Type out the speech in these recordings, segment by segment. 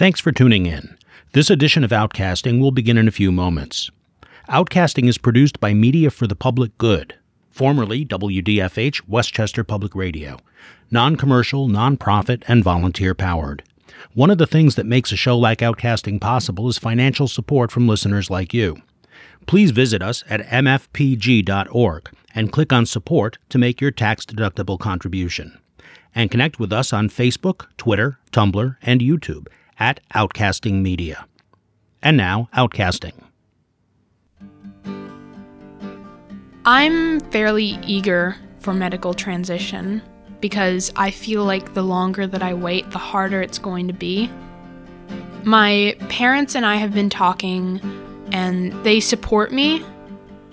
Thanks for tuning in. This edition of Outcasting will begin in a few moments. Outcasting is produced by Media for the Public Good, formerly WDFH Westchester Public Radio, non commercial, non profit, and volunteer powered. One of the things that makes a show like Outcasting possible is financial support from listeners like you. Please visit us at mfpg.org and click on Support to make your tax deductible contribution. And connect with us on Facebook, Twitter, Tumblr, and YouTube at Outcasting Media. And now, Outcasting. I'm fairly eager for medical transition because I feel like the longer that I wait, the harder it's going to be. My parents and I have been talking, and they support me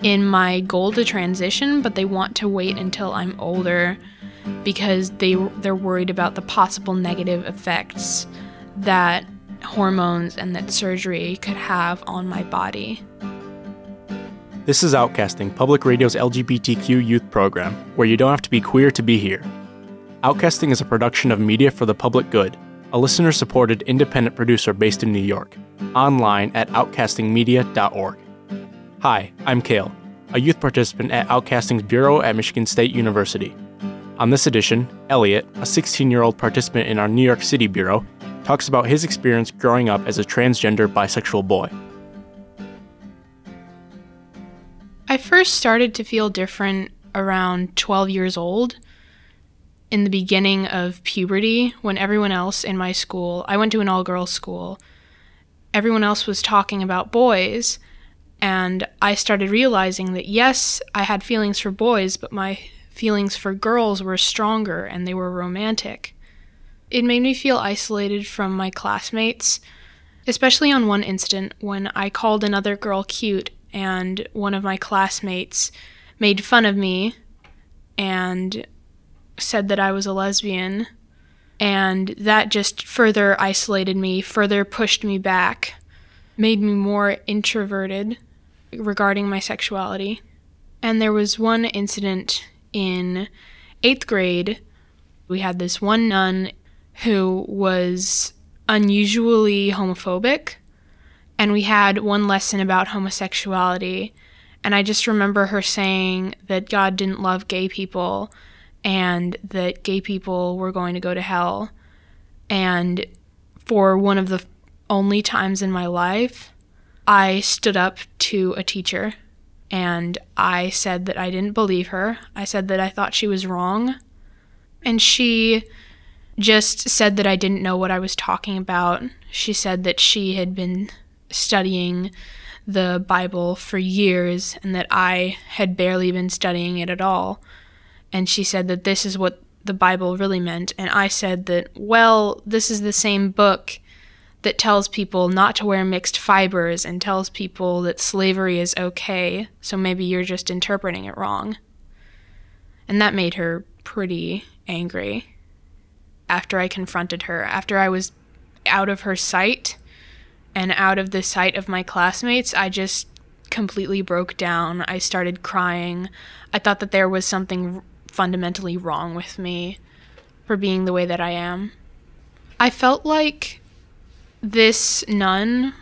in my goal to transition, but they want to wait until I'm older because they they're worried about the possible negative effects that hormones and that surgery could have on my body. This is Outcasting, Public Radio's LGBTQ youth program, where you don't have to be queer to be here. Outcasting is a production of Media for the Public Good, a listener supported independent producer based in New York, online at outcastingmedia.org. Hi, I'm Kale, a youth participant at Outcasting's Bureau at Michigan State University. On this edition, Elliot, a 16 year old participant in our New York City Bureau, talks about his experience growing up as a transgender bisexual boy. I first started to feel different around 12 years old in the beginning of puberty when everyone else in my school, I went to an all girls school, everyone else was talking about boys. And I started realizing that yes, I had feelings for boys, but my feelings for girls were stronger and they were romantic. It made me feel isolated from my classmates, especially on one instant when I called another girl cute and one of my classmates made fun of me and said that I was a lesbian. And that just further isolated me, further pushed me back, made me more introverted regarding my sexuality. And there was one incident in eighth grade. We had this one nun who was unusually homophobic, and we had one lesson about homosexuality. And I just remember her saying that God didn't love gay people and that gay people were going to go to hell. And for one of the only times in my life, I stood up to a teacher and I said that I didn't believe her. I said that I thought she was wrong. And she just said that I didn't know what I was talking about. She said that she had been studying the Bible for years and that I had barely been studying it at all and she said that this is what the Bible really meant. And I said that, well, this is the same book that tells people not to wear mixed fibers and tells people that slavery is okay, so maybe you're just interpreting it wrong. And that made her pretty angry after I confronted her, after I was out of her sight and out of the sight of my classmates, I just completely broke down. I started crying. I thought that there was something fundamentally wrong with me for being the way that I am. I felt like this nun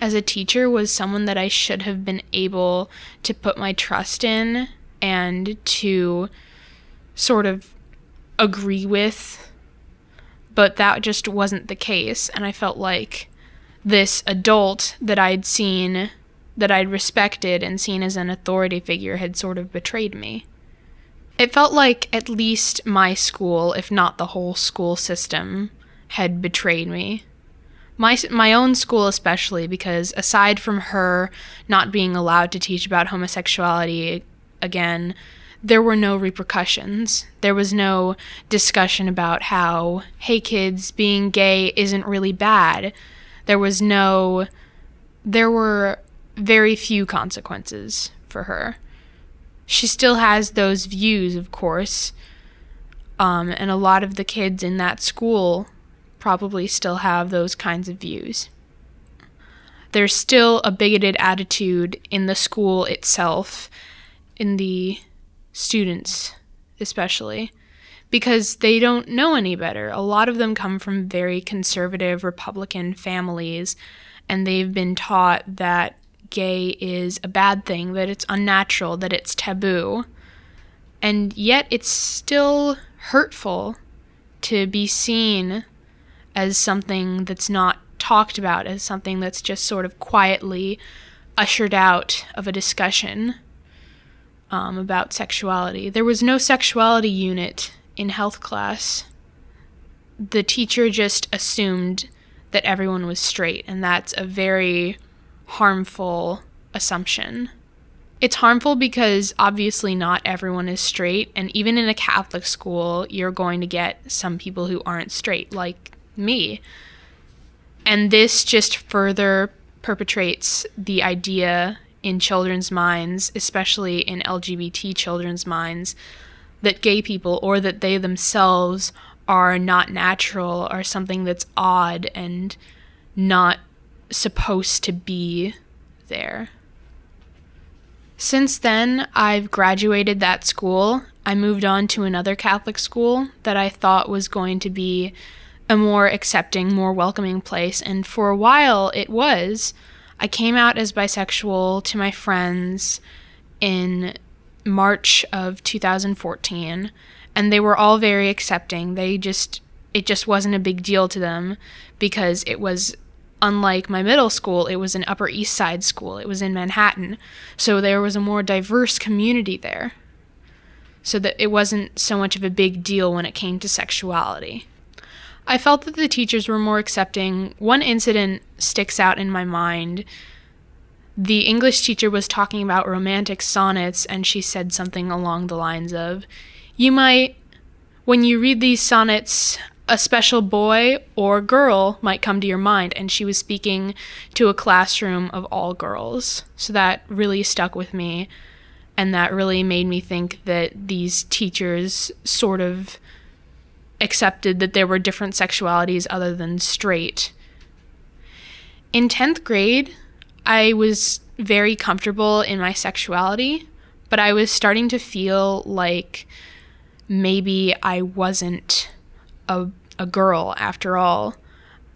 as a teacher was someone that I should have been able to put my trust in and to sort of agree with, but that just wasn't the case. And I felt like this adult that I'd seen, that I'd respected and seen as an authority figure, had sort of betrayed me. It felt like at least my school, if not the whole school system, had betrayed me. My, my own school, especially, because aside from her not being allowed to teach about homosexuality again, there were no repercussions. There was no discussion about how, hey kids, being gay isn't really bad. There was no, there were very few consequences for her she still has those views, of course. Um, and a lot of the kids in that school probably still have those kinds of views. There's still a bigoted attitude in the school itself, in the students especially, because they don't know any better. A lot of them come from very conservative Republican families, and they've been taught that gay is a bad thing, that it's unnatural, that it's taboo. And yet it's still hurtful to be seen as something that's not talked about, as something that's just sort of quietly ushered out of a discussion um, about sexuality. There was no sexuality unit in health class. The teacher just assumed that everyone was straight, and that's a very harmful assumption. It's harmful because obviously not everyone is straight, and even in a Catholic school, you're going to get some people who aren't straight, like me. And this just further perpetrates the idea in children's minds, especially in LGBT children's minds, that gay people or that they themselves are not natural or something that's odd and not supposed to be there. Since then, I've graduated that school. I moved on to another Catholic school that I thought was going to be a more accepting, more welcoming place, and for a while it was. I came out as bisexual to my friends in March of 2014, and they were all very accepting. They just, it just wasn't a big deal to them because it was unlike my middle school, it was an Upper East Side school. It was in Manhattan. So there was a more diverse community there. So that it wasn't so much of a big deal when it came to sexuality. I felt that the teachers were more accepting. One incident sticks out in my mind. The English teacher was talking about romantic sonnets, and she said something along the lines of, You might, when you read these sonnets, a special boy or girl might come to your mind. And she was speaking to a classroom of all girls. So that really stuck with me. And that really made me think that these teachers sort of accepted that there were different sexualities other than straight. In 10th grade, I was very comfortable in my sexuality, but I was starting to feel like maybe I wasn't a, a girl after all.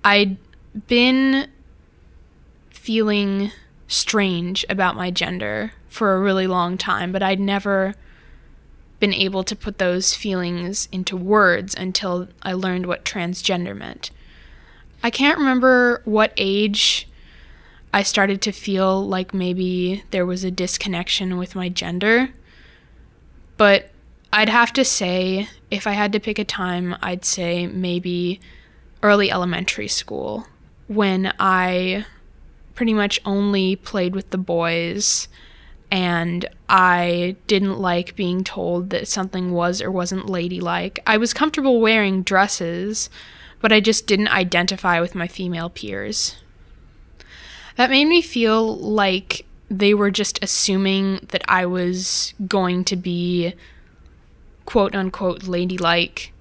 I'd been feeling strange about my gender for a really long time, but I'd never been able to put those feelings into words until I learned what transgender meant. I can't remember what age I started to feel like maybe there was a disconnection with my gender, but I'd have to say, if I had to pick a time, I'd say maybe early elementary school when I pretty much only played with the boys and I didn't like being told that something was or wasn't ladylike. I was comfortable wearing dresses, but I just didn't identify with my female peers. That made me feel like they were just assuming that I was going to be quote unquote ladylike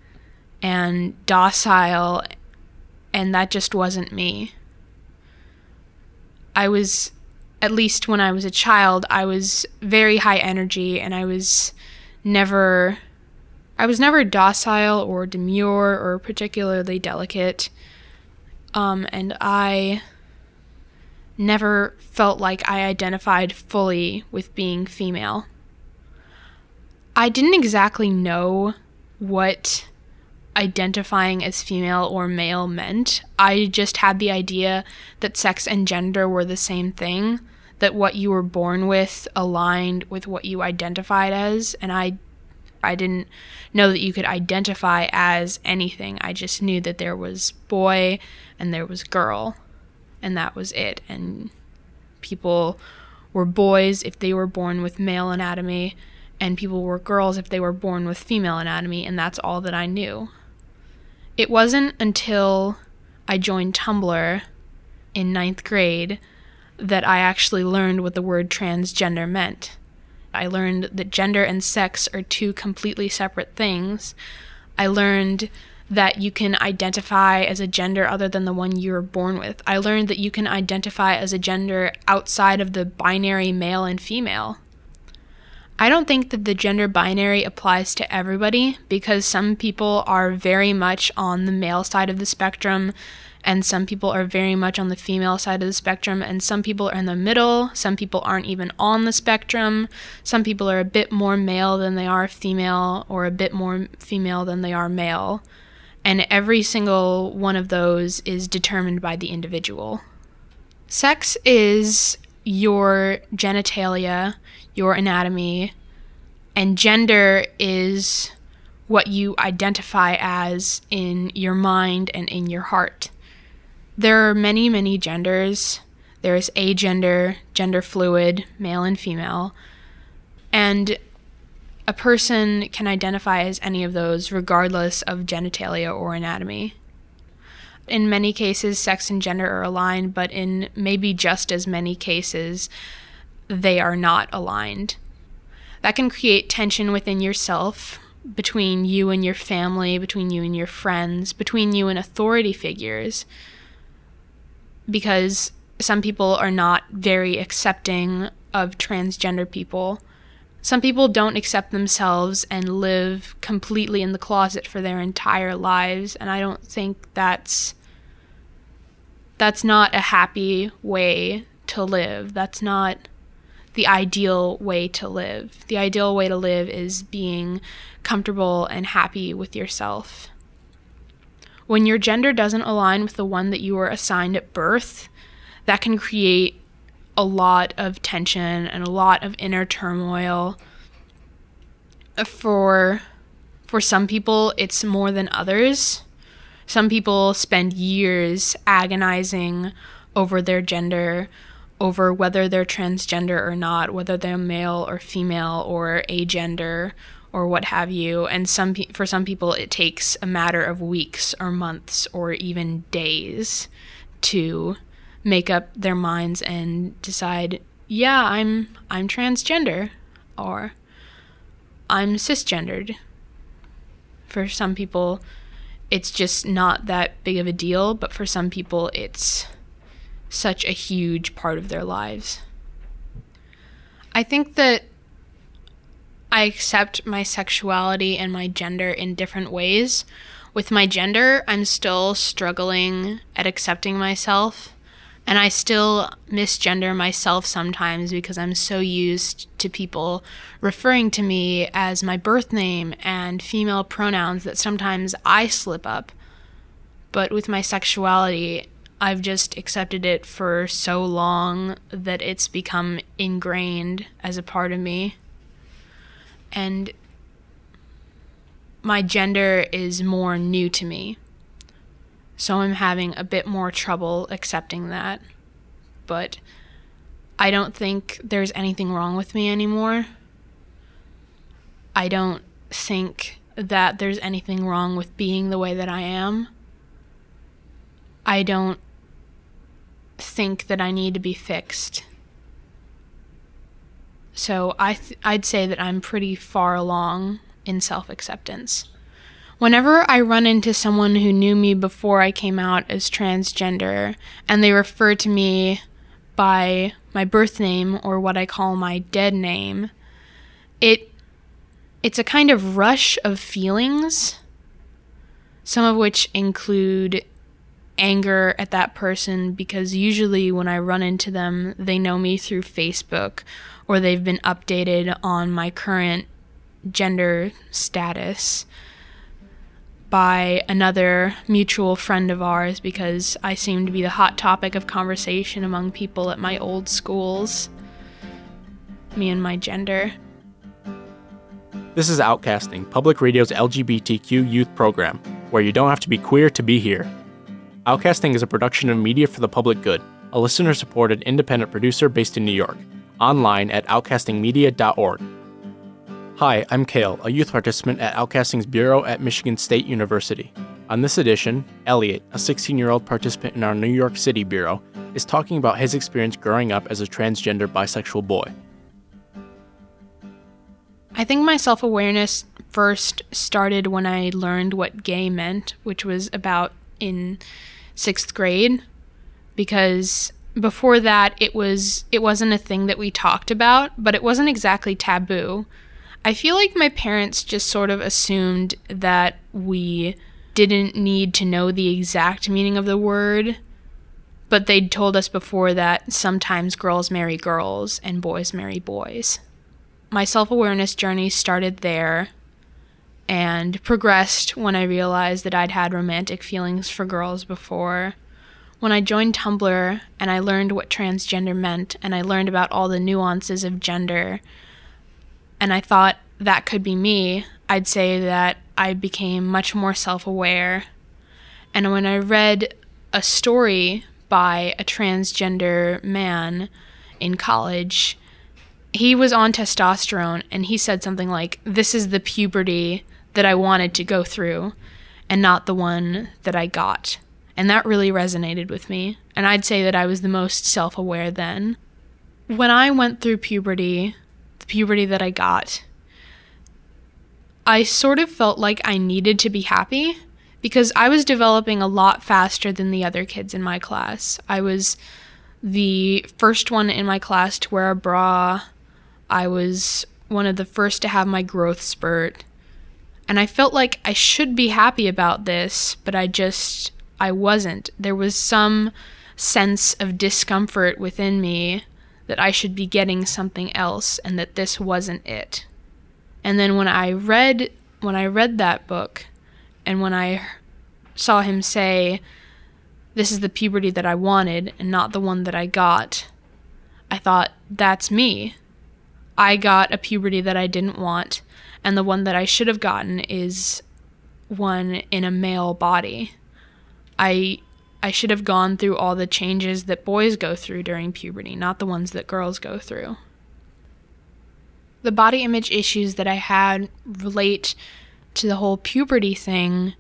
and docile, and that just wasn't me. I was at least when I was a child, I was very high energy and I was never I was never docile or demure or particularly delicate. Um, and I never felt like I identified fully with being female. I didn't exactly know what identifying as female or male meant. I just had the idea that sex and gender were the same thing that what you were born with aligned with what you identified as and I I didn't know that you could identify as anything. I just knew that there was boy and there was girl and that was it and people were boys if they were born with male anatomy and people were girls if they were born with female anatomy and that's all that I knew. It wasn't until I joined Tumblr in ninth grade that I actually learned what the word transgender meant. I learned that gender and sex are two completely separate things. I learned that you can identify as a gender other than the one you were born with. I learned that you can identify as a gender outside of the binary male and female. I don't think that the gender binary applies to everybody because some people are very much on the male side of the spectrum and some people are very much on the female side of the spectrum and some people are in the middle. Some people aren't even on the spectrum. Some people are a bit more male than they are female or a bit more female than they are male. And every single one of those is determined by the individual. Sex is your genitalia your anatomy and gender is what you identify as in your mind and in your heart there are many, many genders. There's agender, gender fluid, male and female. And a person can identify as any of those regardless of genitalia or anatomy. In many cases, sex and gender are aligned, but in maybe just as many cases, they are not aligned. That can create tension within yourself, between you and your family, between you and your friends, between you and authority figures because some people are not very accepting of transgender people. Some people don't accept themselves and live completely in the closet for their entire lives, and I don't think that's that's not a happy way to live. That's not the ideal way to live. The ideal way to live is being comfortable and happy with yourself. When your gender doesn't align with the one that you were assigned at birth, that can create a lot of tension and a lot of inner turmoil. Uh, for for some people, it's more than others. Some people spend years agonizing over their gender, over whether they're transgender or not, whether they're male or female or agender or what have you. And some pe- for some people, it takes a matter of weeks or months or even days to make up their minds and decide, yeah, I'm I'm transgender or I'm cisgendered. For some people, it's just not that big of a deal, but for some people, it's such a huge part of their lives. I think that I accept my sexuality and my gender in different ways. With my gender, I'm still struggling at accepting myself, and I still misgender myself sometimes because I'm so used to people referring to me as my birth name and female pronouns that sometimes I slip up. But with my sexuality, I've just accepted it for so long that it's become ingrained as a part of me and my gender is more new to me. So I'm having a bit more trouble accepting that. But I don't think there's anything wrong with me anymore. I don't think that there's anything wrong with being the way that I am. I don't think that I need to be fixed. So I th- I'd say that I'm pretty far along in self acceptance. Whenever I run into someone who knew me before I came out as transgender and they refer to me by my birth name or what I call my dead name, it it's a kind of rush of feelings, some of which include anger at that person because usually when I run into them, they know me through Facebook or they've been updated on my current gender status by another mutual friend of ours because I seem to be the hot topic of conversation among people at my old schools. Me and my gender. This is Outcasting, Public Radio's LGBTQ youth program, where you don't have to be queer to be here. Outcasting is a production of Media for the Public Good, a listener supported independent producer based in New York online at outcastingmedia.org. Hi, I'm Kale, a youth participant at Outcasting's Bureau at Michigan State University. On this edition, Elliot, a 16 year old participant in our New York City Bureau, is talking about his experience growing up as a transgender bisexual boy. I think my self awareness first started when I learned what gay meant, which was about in sixth grade, because before that it was it wasn't a thing that we talked about, but it wasn't exactly taboo. I feel like my parents just sort of assumed that we didn't need to know the exact meaning of the word, but they'd told us before that sometimes girls marry girls and boys marry boys. My self awareness journey started there and progressed when I realized that I'd had romantic feelings for girls before. When I joined Tumblr and I learned what transgender meant and I learned about all the nuances of gender, and I thought that could be me, I'd say that I became much more self aware. And when I read a story by a transgender man in college, he was on testosterone and he said something like, This is the puberty that I wanted to go through and not the one that I got. And that really resonated with me. And I'd say that I was the most self aware then. When I went through puberty, the puberty that I got, I sort of felt like I needed to be happy because I was developing a lot faster than the other kids in my class. I was the first one in my class to wear a bra. I was one of the first to have my growth spurt. And I felt like I should be happy about this, but I just I wasn't. There was some sense of discomfort within me that I should be getting something else and that this wasn't it. And then when I read when I read that book and when I saw him say this is the puberty that I wanted and not the one that I got, I thought that's me. I got a puberty that I didn't want and the one that I should have gotten is one in a male body. I I should have gone through all the changes that boys go through during puberty, not the ones that girls go through the body image issues that I had relate to the whole puberty thing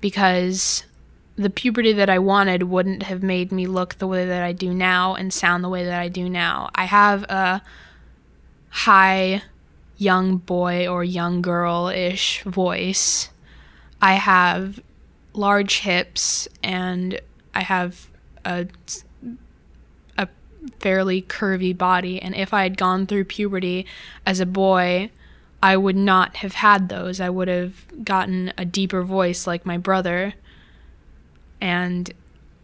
because the puberty that I wanted wouldn't have made me look the way that I do now and sound the way that I do now. I have a high young boy or young girl ish voice. I have large hips and I have a a fairly curvy body. And if I had gone through puberty as a boy, I would not have had those. I would have gotten a deeper voice like my brother. And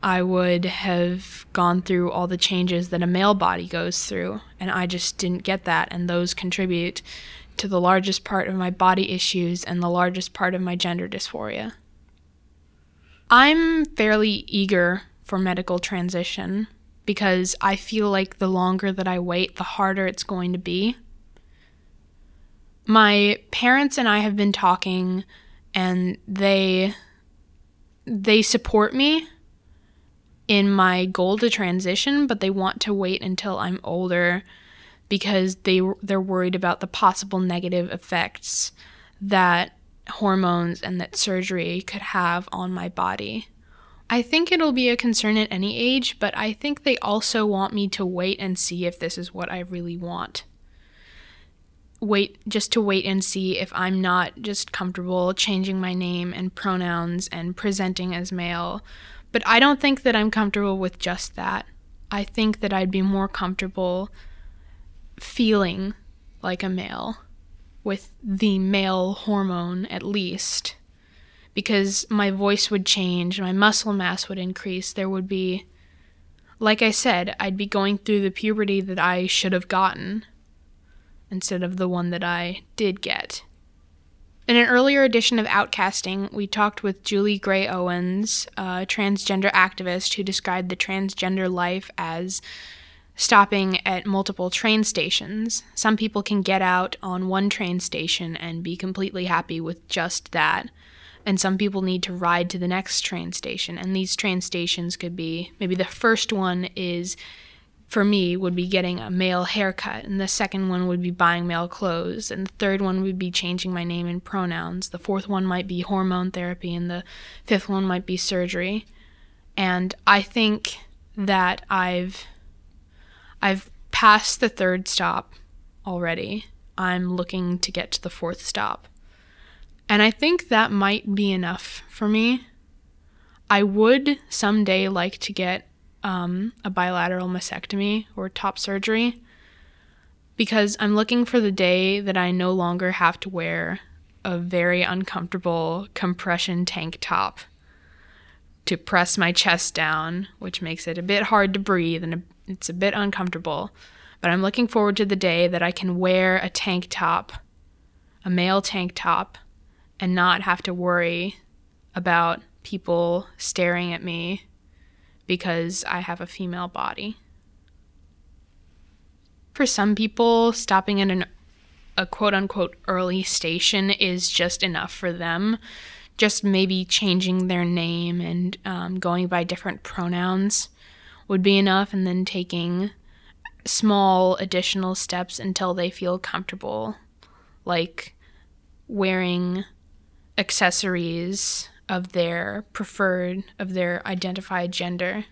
I would have gone through all the changes that a male body goes through. And I just didn't get that. And those contribute to the largest part of my body issues and the largest part of my gender dysphoria. I'm fairly eager for medical transition because I feel like the longer that I wait, the harder it's going to be. My parents and I have been talking and they they support me in my goal to transition, but they want to wait until I'm older because they they're worried about the possible negative effects that hormones and that surgery could have on my body. I think it'll be a concern at any age, but I think they also want me to wait and see if this is what I really want. Wait, just to wait and see if I'm not just comfortable changing my name and pronouns and presenting as male. But I don't think that I'm comfortable with just that. I think that I'd be more comfortable feeling like a male, with the male hormone at least because my voice would change, my muscle mass would increase. There would be, like I said, I'd be going through the puberty that I should have gotten instead of the one that I did get. In an earlier edition of Outcasting, we talked with Julie Gray Owens, a transgender activist who described the transgender life as stopping at multiple train stations. Some people can get out on one train station and be completely happy with just that. And some people need to ride to the next train station. And these train stations could be maybe the first one is for me would be getting a male haircut. And the second one would be buying male clothes. And the third one would be changing my name and pronouns. The fourth one might be hormone therapy. And the fifth one might be surgery. And i think that i've i've passed the third stop already i'm looking to get to the fourth stop and I think that might be enough for me. I would someday like to get um, a bilateral mastectomy or top surgery because I'm looking for the day that I no longer have to wear a very uncomfortable compression tank top to press my chest down, which makes it a bit hard to breathe and it's a bit uncomfortable. But I'm looking forward to the day that I can wear a tank top, a male tank top, and not have to worry about people staring at me because I have a female body. For some people, stopping at an, a quote unquote early station is just enough for them. Just maybe changing their name and um, going by different pronouns would be enough, and then taking small additional steps until they feel comfortable, like wearing accessories of their preferred, of their identified gender.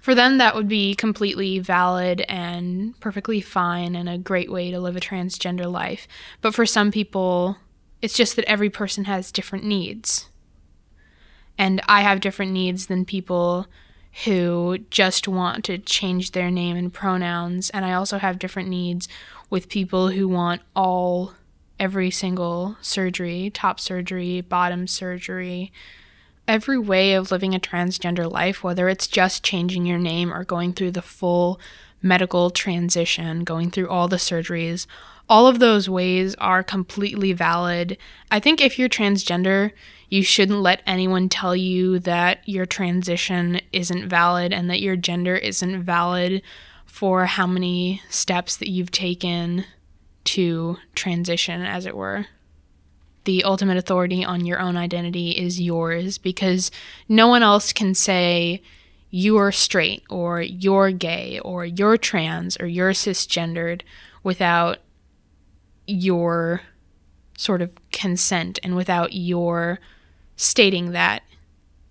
For them, that would be completely valid and perfectly fine and a great way to live a transgender life. But for some people, it's just that every person has different needs. And I have different needs than people who just want to change their name and pronouns. And I also have different needs with people who want all, every single surgery top surgery, bottom surgery, every way of living a transgender life, whether it's just changing your name or going through the full medical transition, going through all the surgeries, all of those ways are completely valid. I think if you're transgender, you shouldn't let anyone tell you that your transition isn't valid and that your gender isn't valid for how many steps that you've taken to transition, as it were. The ultimate authority on your own identity is yours because no one else can say you're straight or you're gay or you're trans or you're cisgendered without your sort of consent and without your stating that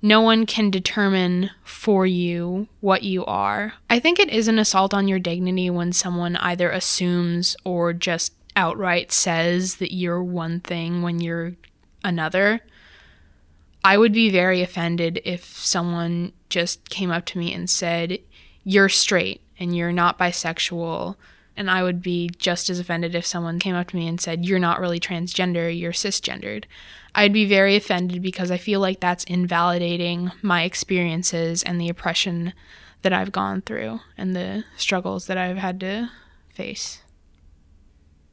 no one can determine for you what you are. I think it is an assault on your dignity when someone either assumes or just outright says that you're one thing when you're another. I would be very offended if someone just came up to me and said, You're straight and you're not bisexual. And I would be just as offended if someone came up to me and said, You're not really transgender, you're cisgendered. I'd be very offended because I feel like that's invalidating my experiences and the oppression that I've gone through and the struggles that I've had to face.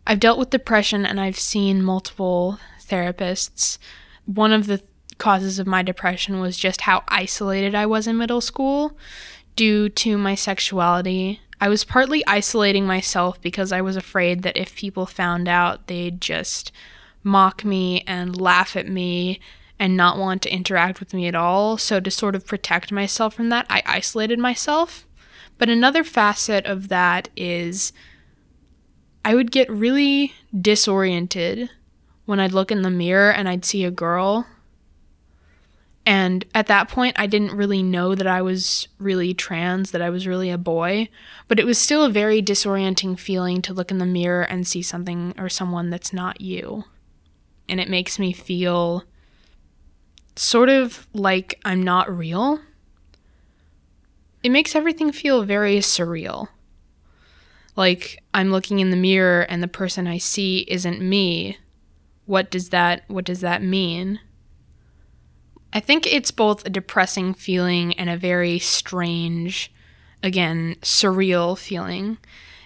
I've dealt with depression and I've seen multiple therapists. One of the causes of my depression was just how isolated I was in middle school due to my sexuality. I was partly isolating myself because I was afraid that if people found out, they'd just mock me and laugh at me and not want to interact with me at all. So, to sort of protect myself from that, I isolated myself. But another facet of that is I would get really disoriented when I'd look in the mirror and I'd see a girl. And at that point, I didn't really know that I was really trans, that I was really a boy. But it was still a very disorienting feeling to look in the mirror and see something or someone that's not you and it makes me feel sort of like I'm not real. It makes everything feel very surreal. Like I'm looking in the mirror and the person I see isn't me. What does that what does that mean? I think it's both a depressing feeling and a very strange, again, surreal feeling.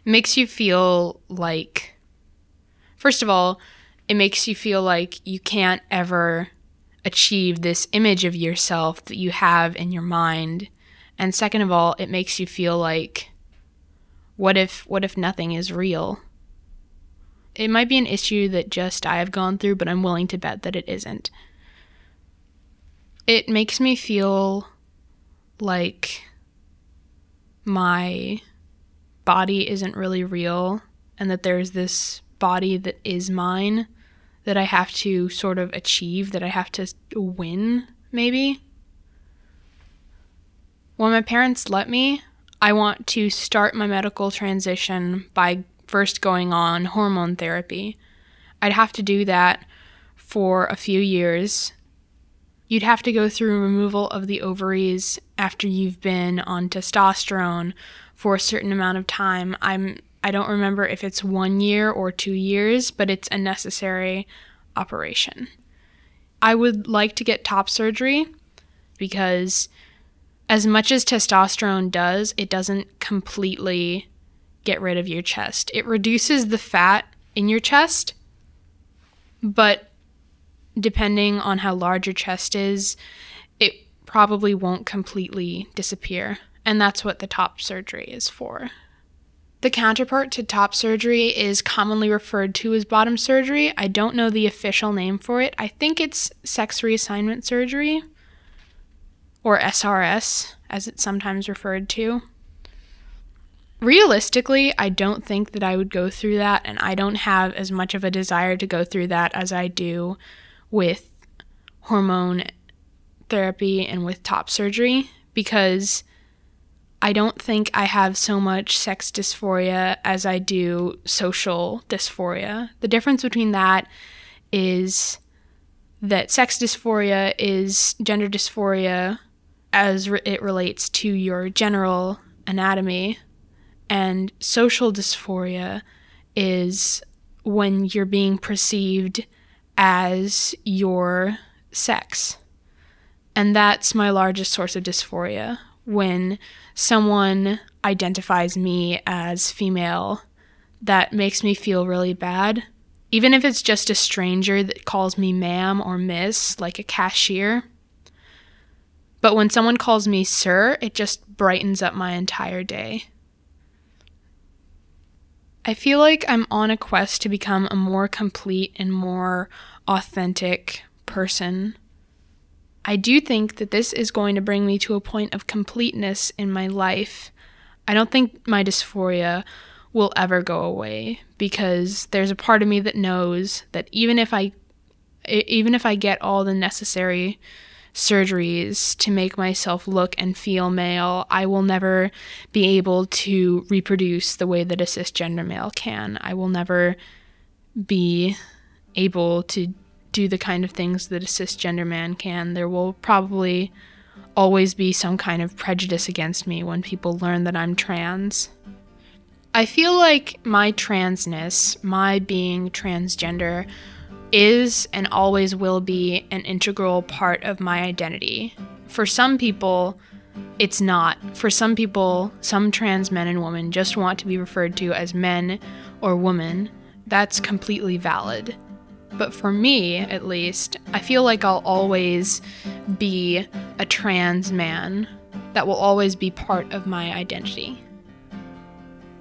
It makes you feel like first of all, it makes you feel like you can't ever achieve this image of yourself that you have in your mind. And second of all, it makes you feel like what if what if nothing is real? It might be an issue that just I have gone through, but I'm willing to bet that it isn't. It makes me feel like my body isn't really real and that there's this body that is mine that I have to sort of achieve, that I have to win, maybe. When my parents let me, I want to start my medical transition by first going on hormone therapy. I'd have to do that for a few years. you'd have to go through removal of the ovaries after you've been on testosterone for a certain amount of time. I'm I don't remember if it's 1 year or 2 years, but it's a necessary operation. I would like to get top surgery because as much as testosterone does, it doesn't completely get rid of your chest. It reduces the fat in your chest, but depending on how large your chest is, it probably won't completely disappear. And that's what the top surgery is for. The counterpart to top surgery is commonly referred to as bottom surgery. I don't know the official name for it. I think it's sex reassignment surgery, or SRS, as it's sometimes referred to. Realistically, I don't think that I would go through that, and I don't have as much of a desire to go through that as I do with hormone therapy and with top surgery because I don't think I have so much sex dysphoria as I do social dysphoria. The difference between that is that sex dysphoria is gender dysphoria as re- it relates to your general anatomy, and social dysphoria is when you're being perceived as your sex. And that's my largest source of dysphoria when someone identifies me as female that makes me feel really bad. Even if it's just a stranger that calls me ma'am or miss, like a cashier. But when someone calls me sir, it just brightens up my entire day. I feel like I'm on a quest to become a more complete and more authentic person. I do think that this is going to bring me to a point of completeness in my life. I don't think my dysphoria will ever go away because there's a part of me that knows that even if I even if I get all the necessary surgeries to make myself look and feel male, I will never be able to reproduce the way that a cisgender male can. I will never be able to do the kind of things that a cisgender man can. There will probably always be some kind of prejudice against me when people learn that I'm trans. I feel like my transness, my being transgender, is and always will be an integral part of my identity. For some people, it's not. For some people, some trans men and women just want to be referred to as men or women. That's completely valid. But for me, at least, I feel like I'll always be a trans man. That will always be part of my identity.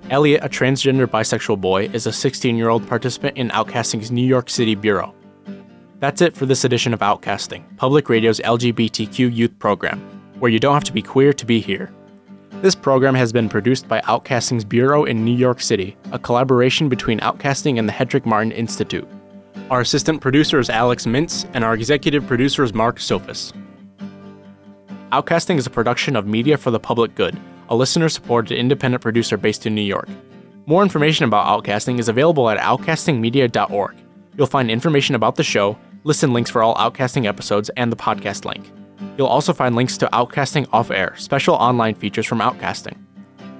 Elliot, a transgender bisexual boy, is a 16 year old participant in Outcasting's New York City Bureau. That's it for this edition of Outcasting, Public Radio's LGBTQ youth program, where you don't have to be queer to be here. This program has been produced by Outcasting's Bureau in New York City, a collaboration between Outcasting and the Hetrick Martin Institute. Our assistant producer is Alex Mintz, and our executive producer is Marc Sophos. Outcasting is a production of Media for the Public Good a listener supported independent producer based in New York. More information about Outcasting is available at outcastingmedia.org. You'll find information about the show, listen links for all Outcasting episodes, and the podcast link. You'll also find links to Outcasting Off Air, special online features from Outcasting.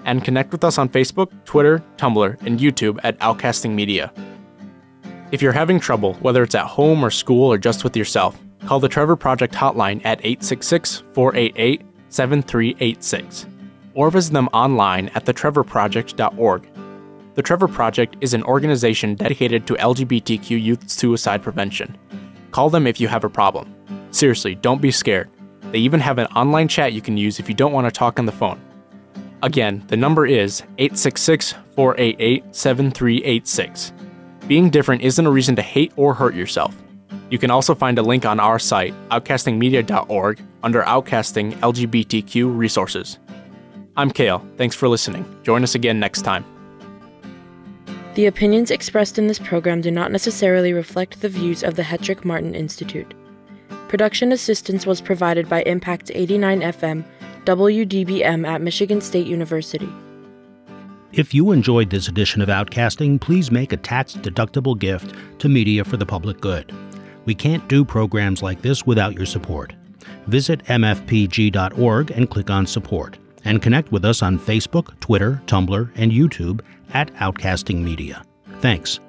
And connect with us on Facebook, Twitter, Tumblr, and YouTube at Outcasting Media. If you're having trouble, whether it's at home or school or just with yourself, call the Trevor Project hotline at 866 488 7386 or visit them online at thetrevorproject.org. The Trevor Project is an organization dedicated to LGBTQ youth suicide prevention. Call them if you have a problem. Seriously, don't be scared. They even have an online chat you can use if you don't want to talk on the phone. Again, the number is 866 488 7386. Being different isn't a reason to hate or hurt yourself. You can also find a link on our site, outcastingmedia.org, under Outcasting LGBTQ Resources. I'm Kale. Thanks for listening. Join us again next time. The opinions expressed in this program do not necessarily reflect the views of the Hetrick Martin Institute. Production assistance was provided by Impact 89 FM, WDBM at Michigan State University. If you enjoyed this edition of Outcasting, please make a tax deductible gift to Media for the Public Good. We can't do programs like this without your support. Visit mfpg.org and click on support, and connect with us on Facebook, Twitter, Tumblr, and YouTube at Outcasting Media. Thanks.